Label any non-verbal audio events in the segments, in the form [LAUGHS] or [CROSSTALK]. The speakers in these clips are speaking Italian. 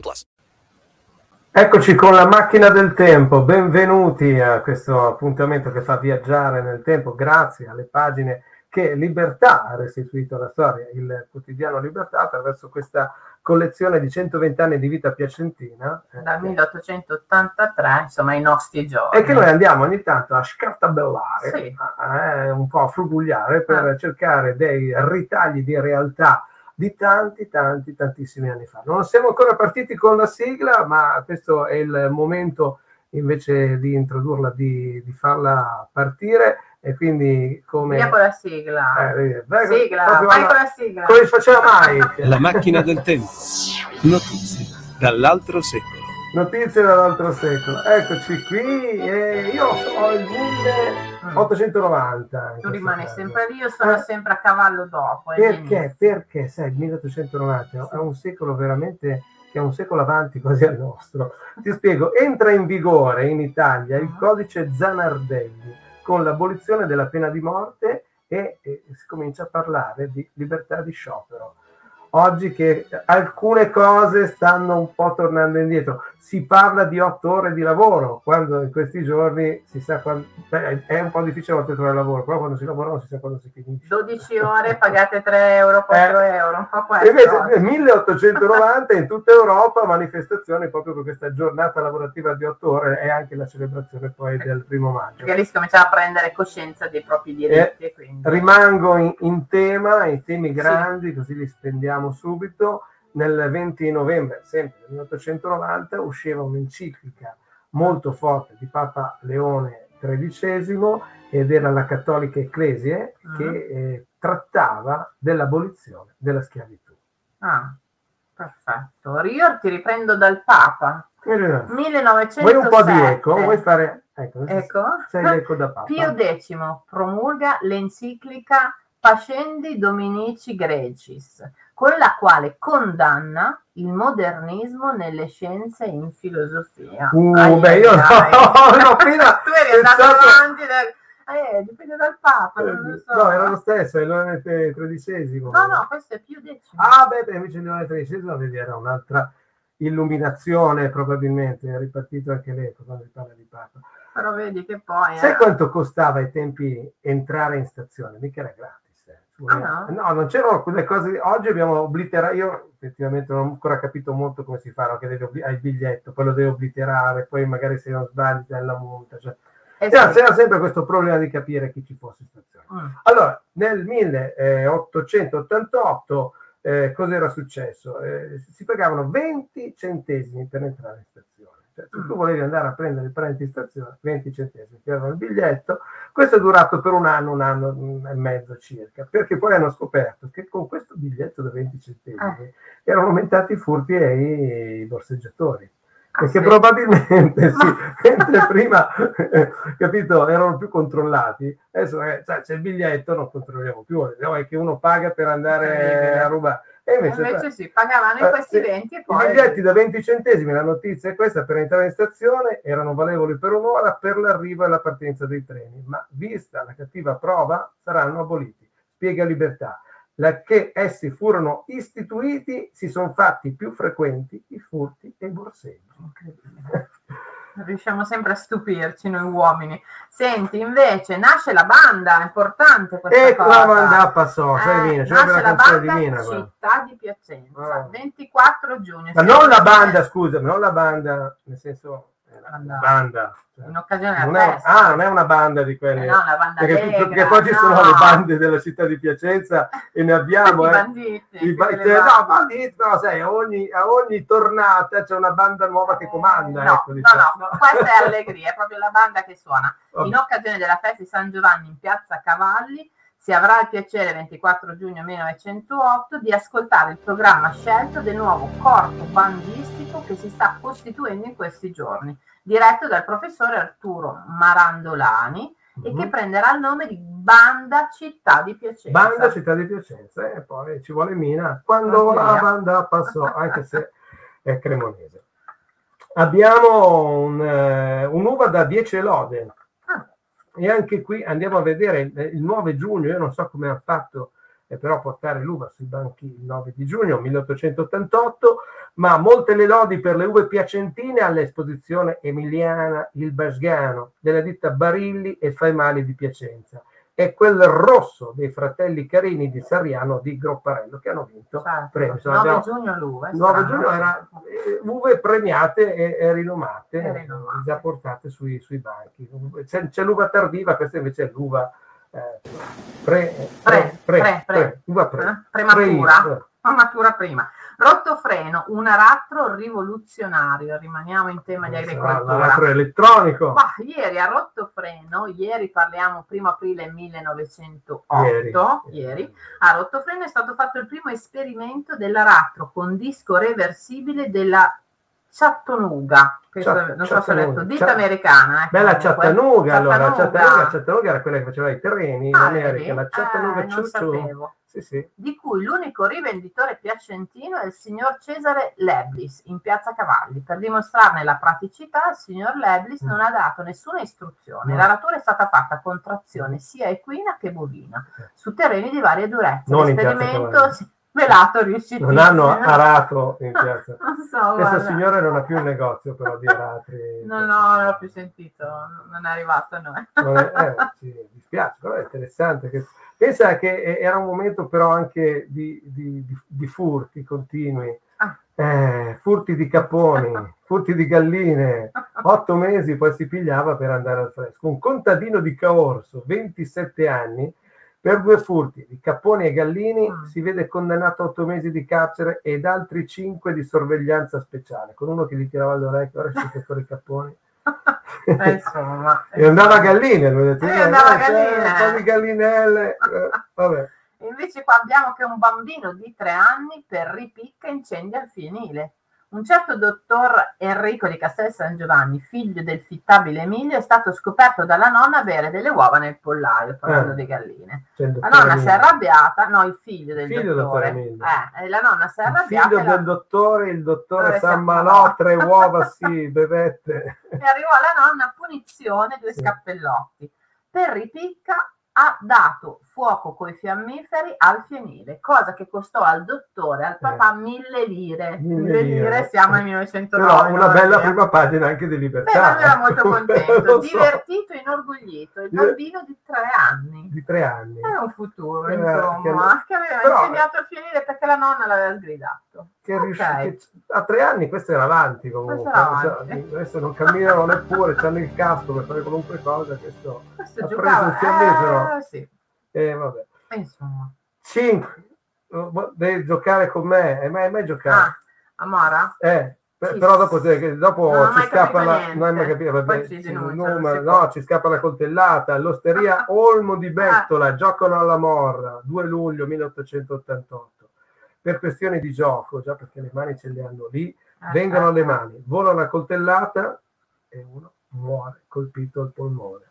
plus. Eccoci con la macchina del tempo, benvenuti a questo appuntamento che fa viaggiare nel tempo grazie alle pagine che Libertà ha restituito alla storia, il quotidiano Libertà attraverso questa collezione di 120 anni di vita piacentina. eh, dal 1883, insomma, ai nostri giorni. E che noi andiamo ogni tanto a scartabellare, Sì. a- eh, un po' a frugugliare per Ah. cercare dei ritagli di realtà di tanti, tanti, tantissimi anni fa. Non siamo ancora partiti con la sigla, ma questo è il momento invece di introdurla, di, di farla partire e quindi come... Via con la sigla. Eh, vai- sigla, vai alla- con la sigla. Come faceva Mike? La macchina del tempo. Notizie dall'altro secolo. Notizie dall'altro secolo. Eccoci qui e io ho il 1890. in Tu rimani caso. sempre lì, io sono Eh. sempre a cavallo dopo. Perché? Perché, sai, il 1890 è un secolo veramente che è un secolo avanti quasi al nostro. Ti spiego, entra in vigore in Italia il codice Zanardelli con l'abolizione della pena di morte e, e si comincia a parlare di libertà di sciopero. Oggi che alcune cose stanno un po' tornando indietro, si parla di otto ore di lavoro, quando in questi giorni si sa quando, beh, è un po' difficile a volte trovare lavoro, però quando si lavora non si sa quando si finisce. 12 ore pagate 3 euro, 4 Eh. euro, un po' questo. Invece nel 1890 in tutta Europa manifestazioni proprio per questa giornata lavorativa di otto ore e anche la celebrazione poi del primo maggio. Perché lì si comincia a prendere coscienza dei propri diritti. e quindi... Rimango in, in tema, in temi grandi, così li spendiamo subito. Nel 20 novembre, sempre del 1890, usciva un'enciclica molto forte di Papa Leone XIII ed era la Cattolica Ecclesie che eh, trattava dell'abolizione della schiavitù. Ah, perfetto. Io ti riprendo dal Papa. Vuoi 1907. un po' di eco? Vuoi fare... Ecco, Ecco. l'eco da Papa. Pio X promulga l'enciclica Pascendi Dominici Grecis, con la quale condanna il modernismo nelle scienze e in filosofia. Uh, Ai, beh, io [LAUGHS] no, no, appena tu eri andato pensato- avanti, da- eh, dipende dal Papa, lo so. No, era lo stesso, è Leone XIII. No, no, questo è Pio X. Ah, beh, beh, invece Leone XIII vedi, era un'altra illuminazione, probabilmente, è ripartito anche l'eco quando si parla di Papa. Però vedi che poi... Sai eh, quanto costava ai tempi entrare in stazione? Mica era gratis. Ah, no? no, non c'erano quelle cose. Oggi abbiamo obliterato. Io effettivamente non ho ancora capito molto come si fa, no? che devi obli- hai il biglietto, poi lo devi obliterare, poi magari se non sbagli dai la multa. Cioè. eh C'era, c'era sempre questo problema di capire chi ci fosse in stazione. Mm. Allora, nel 1888 eh, cos'era successo? Eh, si pagavano 20 centesimi per entrare in stazione. Cioè, se tu volevi andare a prendere il prenditi in stazione, 20 centesimi, ti davano il biglietto. Questo è durato per un anno, un anno e mezzo circa, perché poi hanno scoperto che con questo biglietto da 20 centesimi Eh. erano aumentati i furti e i borseggiatori. Ah, Perché sì? probabilmente sì, [LAUGHS] mentre prima eh, capito, erano più controllati, adesso eh, sai, c'è il biglietto, non controlliamo più, è che uno paga per andare a rubare. E invece, Invece sì, pagavano in eh, questi sì, 20 e i poi... biglietti da 20 centesimi, la notizia è questa, per entrare in stazione erano valevoli per un'ora per l'arrivo e la partenza dei treni, ma vista la cattiva prova saranno aboliti. Spiega Libertà. La che essi furono istituiti si sono fatti più frequenti i furti e i borseggi. [LAUGHS] Riusciamo sempre a stupirci noi uomini. Senti, invece, nasce la banda, importante questa E cosa. la banda passò, sai Eh, nasce la la canzone di banda guarda. Città di Piacenza, Ah. 24 giugno. Ma non la banda, scusa, non la banda, nel senso, la Banda. banda. In occasione non è, ah, non è una banda di quelle. Eh no, banda perché, allegra, perché poi ci sono no. le bande della città di Piacenza e ne abbiamo. [LAUGHS] I eh. banditi. I ba- cioè, no, banditi, no, sai, ogni, a ogni tornata c'è una banda nuova che comanda. No, ecco, no, diciamo. no, questa è [LAUGHS] allegria, è proprio la banda che suona. In occasione della festa di San Giovanni in piazza Cavalli si avrà il piacere 24 giugno 1908 di ascoltare il programma scelto del nuovo corpo bandistico che si sta costituendo in questi giorni, diretto dal professore Arturo Marandolani e che Mhm. prenderà il nome di Banda Città di Piacenza. Banda Città di Piacenza e poi ci vuole Mina quando Ah, la banda passò, anche se è cremonese. Abbiamo un, eh, un'uva da 10 lode. E anche qui andiamo a vedere il, il 9 giugno, io non so come hanno fatto eh, però portare l'uva sui banchi il 9 di giugno 1888, ma molte le lodi per le uve piacentine all'esposizione emiliana Il Basgano della ditta Barilli e Faimali di Piacenza e quel rosso dei fratelli Carini di Sarriano di Gropparello che hanno vinto Certo. premi. Insomma, 9 abbiamo- giugno l'uva. è 9 strano. giugno era eh, uve premiate e, e rinomate, E eh, già portate sui, sui banchi. C'è, c'è l'uva tardiva, questa invece è l'uva eh, pre, Pre, pre, pre. uva pre. Eh? Prematura. Pre- Ma matura prima. Rottofreno, un aratro rivoluzionario. Rimaniamo in tema di agricoltura. l'aratro elettronico. Ma ieri a Rottofreno, ieri parliamo 1 aprile 1908, ieri, a Rottofreno è stato fatto il primo esperimento dell'aratro con disco reversibile della Chattanooga. Questo, non so se ho detto, ditta Chat- americana. eh, Bella. Chattanooga, allora, Chattanooga. Chattanooga, era quella che faceva i terreni in Ah, America, vedi? la Chattanooga Eh, sapevo. Sì, sì. di cui l'unico rivenditore piacentino è il signor Cesare Leblis in Piazza Cavalli. Per dimostrarne la praticità, il signor Leblis Mm. non ha dato nessuna istruzione. No. La ratura è stata fatta con trazione sia equina che bovina su terreni di varie durezze. Non L'esperimento velato [LAUGHS] riuscito. Non hanno arato in [LAUGHS] piazza. Non so, Questo guarda. signore non ha più un negozio però di aratri. [LAUGHS] No, no, non l'ho più sentito, non è arrivato a noi. Eh, ci dispiace, però è interessante. Che, pensa che eh, era un momento però anche di, di- di- furti continui, Ah. Eh, furti di capponi, [LAUGHS] furti di galline, otto mesi poi si pigliava per andare al fresco. Un contadino di Caorso, 27 anni, per due furti di capponi e gallini Mm. si vede condannato a otto mesi di carcere ed altri cinque di sorveglianza speciale, con uno che gli tirava le orecchie, ora si fuori i capponi. [LAUGHS] Eh, insomma, E andava a galline, lui ha detto, Eh, "Eh, andava a galline." un po' di gallinelle, eh, vabbè. Invece qua abbiamo che un bambino di tre anni per ripicca incendia il fienile. Un certo dottor Enrico di Castel San Giovanni, figlio del fittabile Emilio, è stato scoperto dalla nonna avere delle uova nel pollaio, parlando Eh. di galline. Il La nonna si è arrabbiata, no, il figlio del Il figlio dottore. dottore. Eh, la nonna si è Il arrabbiata figlio e, la- del dottore, il dottore Dove San siamo? Malò, tre uova, sì, bevette. [LAUGHS] e arrivò alla nonna punizione due scappellotti. Per ripicca ha dato fuoco coi fiammiferi al fienile, cosa che costò al dottore, al papà, mille lire. Eh. Mille lire, siamo nel 1909. Però una bella Eh. prima pagina anche di Beh, libertà. lui era molto [LAUGHS] contento, so, divertito e inorgoglito. Il bambino di tre anni. Di tre anni. È un futuro, Eh, insomma, che- aveva però- insegnato il fienile perché la nonna l'aveva sgridato. Che Ok. riusci- a tre anni questo era avanti comunque. So, avanti. adesso non camminano neppure, hanno il casco per fare qualunque cosa. Questo Questo Ha giocava, preso il fiammifero. eh, sì, eh, vabbè. insomma. 5. Devi giocare con me. Hai mai, mai giocato? Ah, Amora? Eh, per- Sì. però dopo, dopo Non ci scappa la, non hai mai capito, vabbè, ci numero, no, ci scappa la coltellata, all'osteria Olmo di Ah. Bettola, giocano alla morra, 2 luglio 1888. Per questioni di gioco, già perché le mani ce le hanno lì, Eh, vengono eh, le mani, vola una coltellata e uno muore colpito al polmone.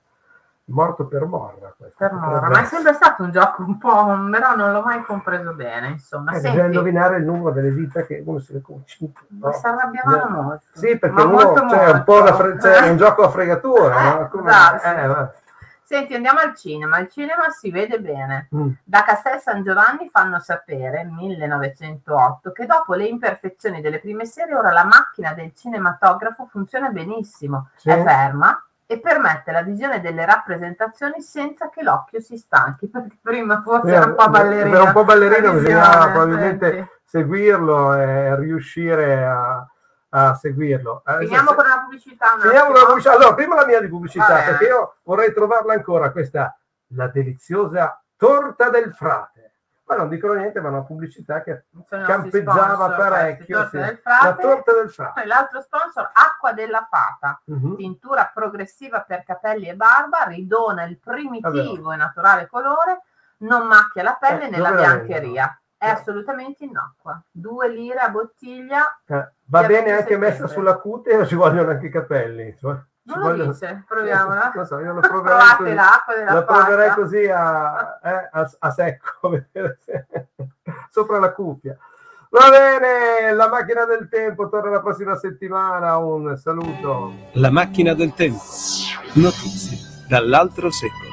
Morto per morra. Per Mora, ma è sempre stato un gioco un po', però non l'ho mai compreso bene, insomma. Eh, Senti, bisogna indovinare il numero delle dita che uno con 5. ma si arrabbiavano molto. Sì, perché uno molto, c'è un po' molto. da fre- c'è un gioco a fregatura, no? Come- esatto. eh. Senti, andiamo al cinema. Il cinema si vede bene. Mm. Da Castel San Giovanni fanno sapere, 1908, che dopo le imperfezioni delle prime serie, ora la macchina del cinematografo funziona benissimo, Sì. è ferma e permette la visione delle rappresentazioni senza che l'occhio si stanchi, perché prima forse era un po' ballerino. Era un po' ballerino, la bisognava probabilmente seguirlo e riuscire a, a seguirlo. Eh, Finiamo se- con una pubblicità. finiamo con la pubblicità. Allora, prima la mia di pubblicità, Va bene. perché io vorrei trovarla ancora, questa, la deliziosa torta del frate. Ma non dicono niente, ma una pubblicità che nostri campeggiava sponsor, parecchio. questi, sì. Del La Frate. torta del frate. E L'altro sponsor, Acqua della Fata. Mhm. tintura progressiva per capelli e barba, ridona il primitivo e naturale colore, non macchia la pelle Eh, nella biancheria. È Eh. assolutamente innocua. Due lire a bottiglia. Eh, va bene anche messa sulla cute o [LAUGHS] ci vogliono anche i capelli? Cioè, ci Non lo vogliono- dice, proviamola. Non so, io lo [LAUGHS] proverei così. Provate l'acqua della La proverei così a, eh, a- a secco, [LAUGHS] [LAUGHS] sopra la cuffia. Va bene, la macchina del tempo torna la prossima settimana. Un saluto. La macchina del tempo. Notizie dall'altro secolo.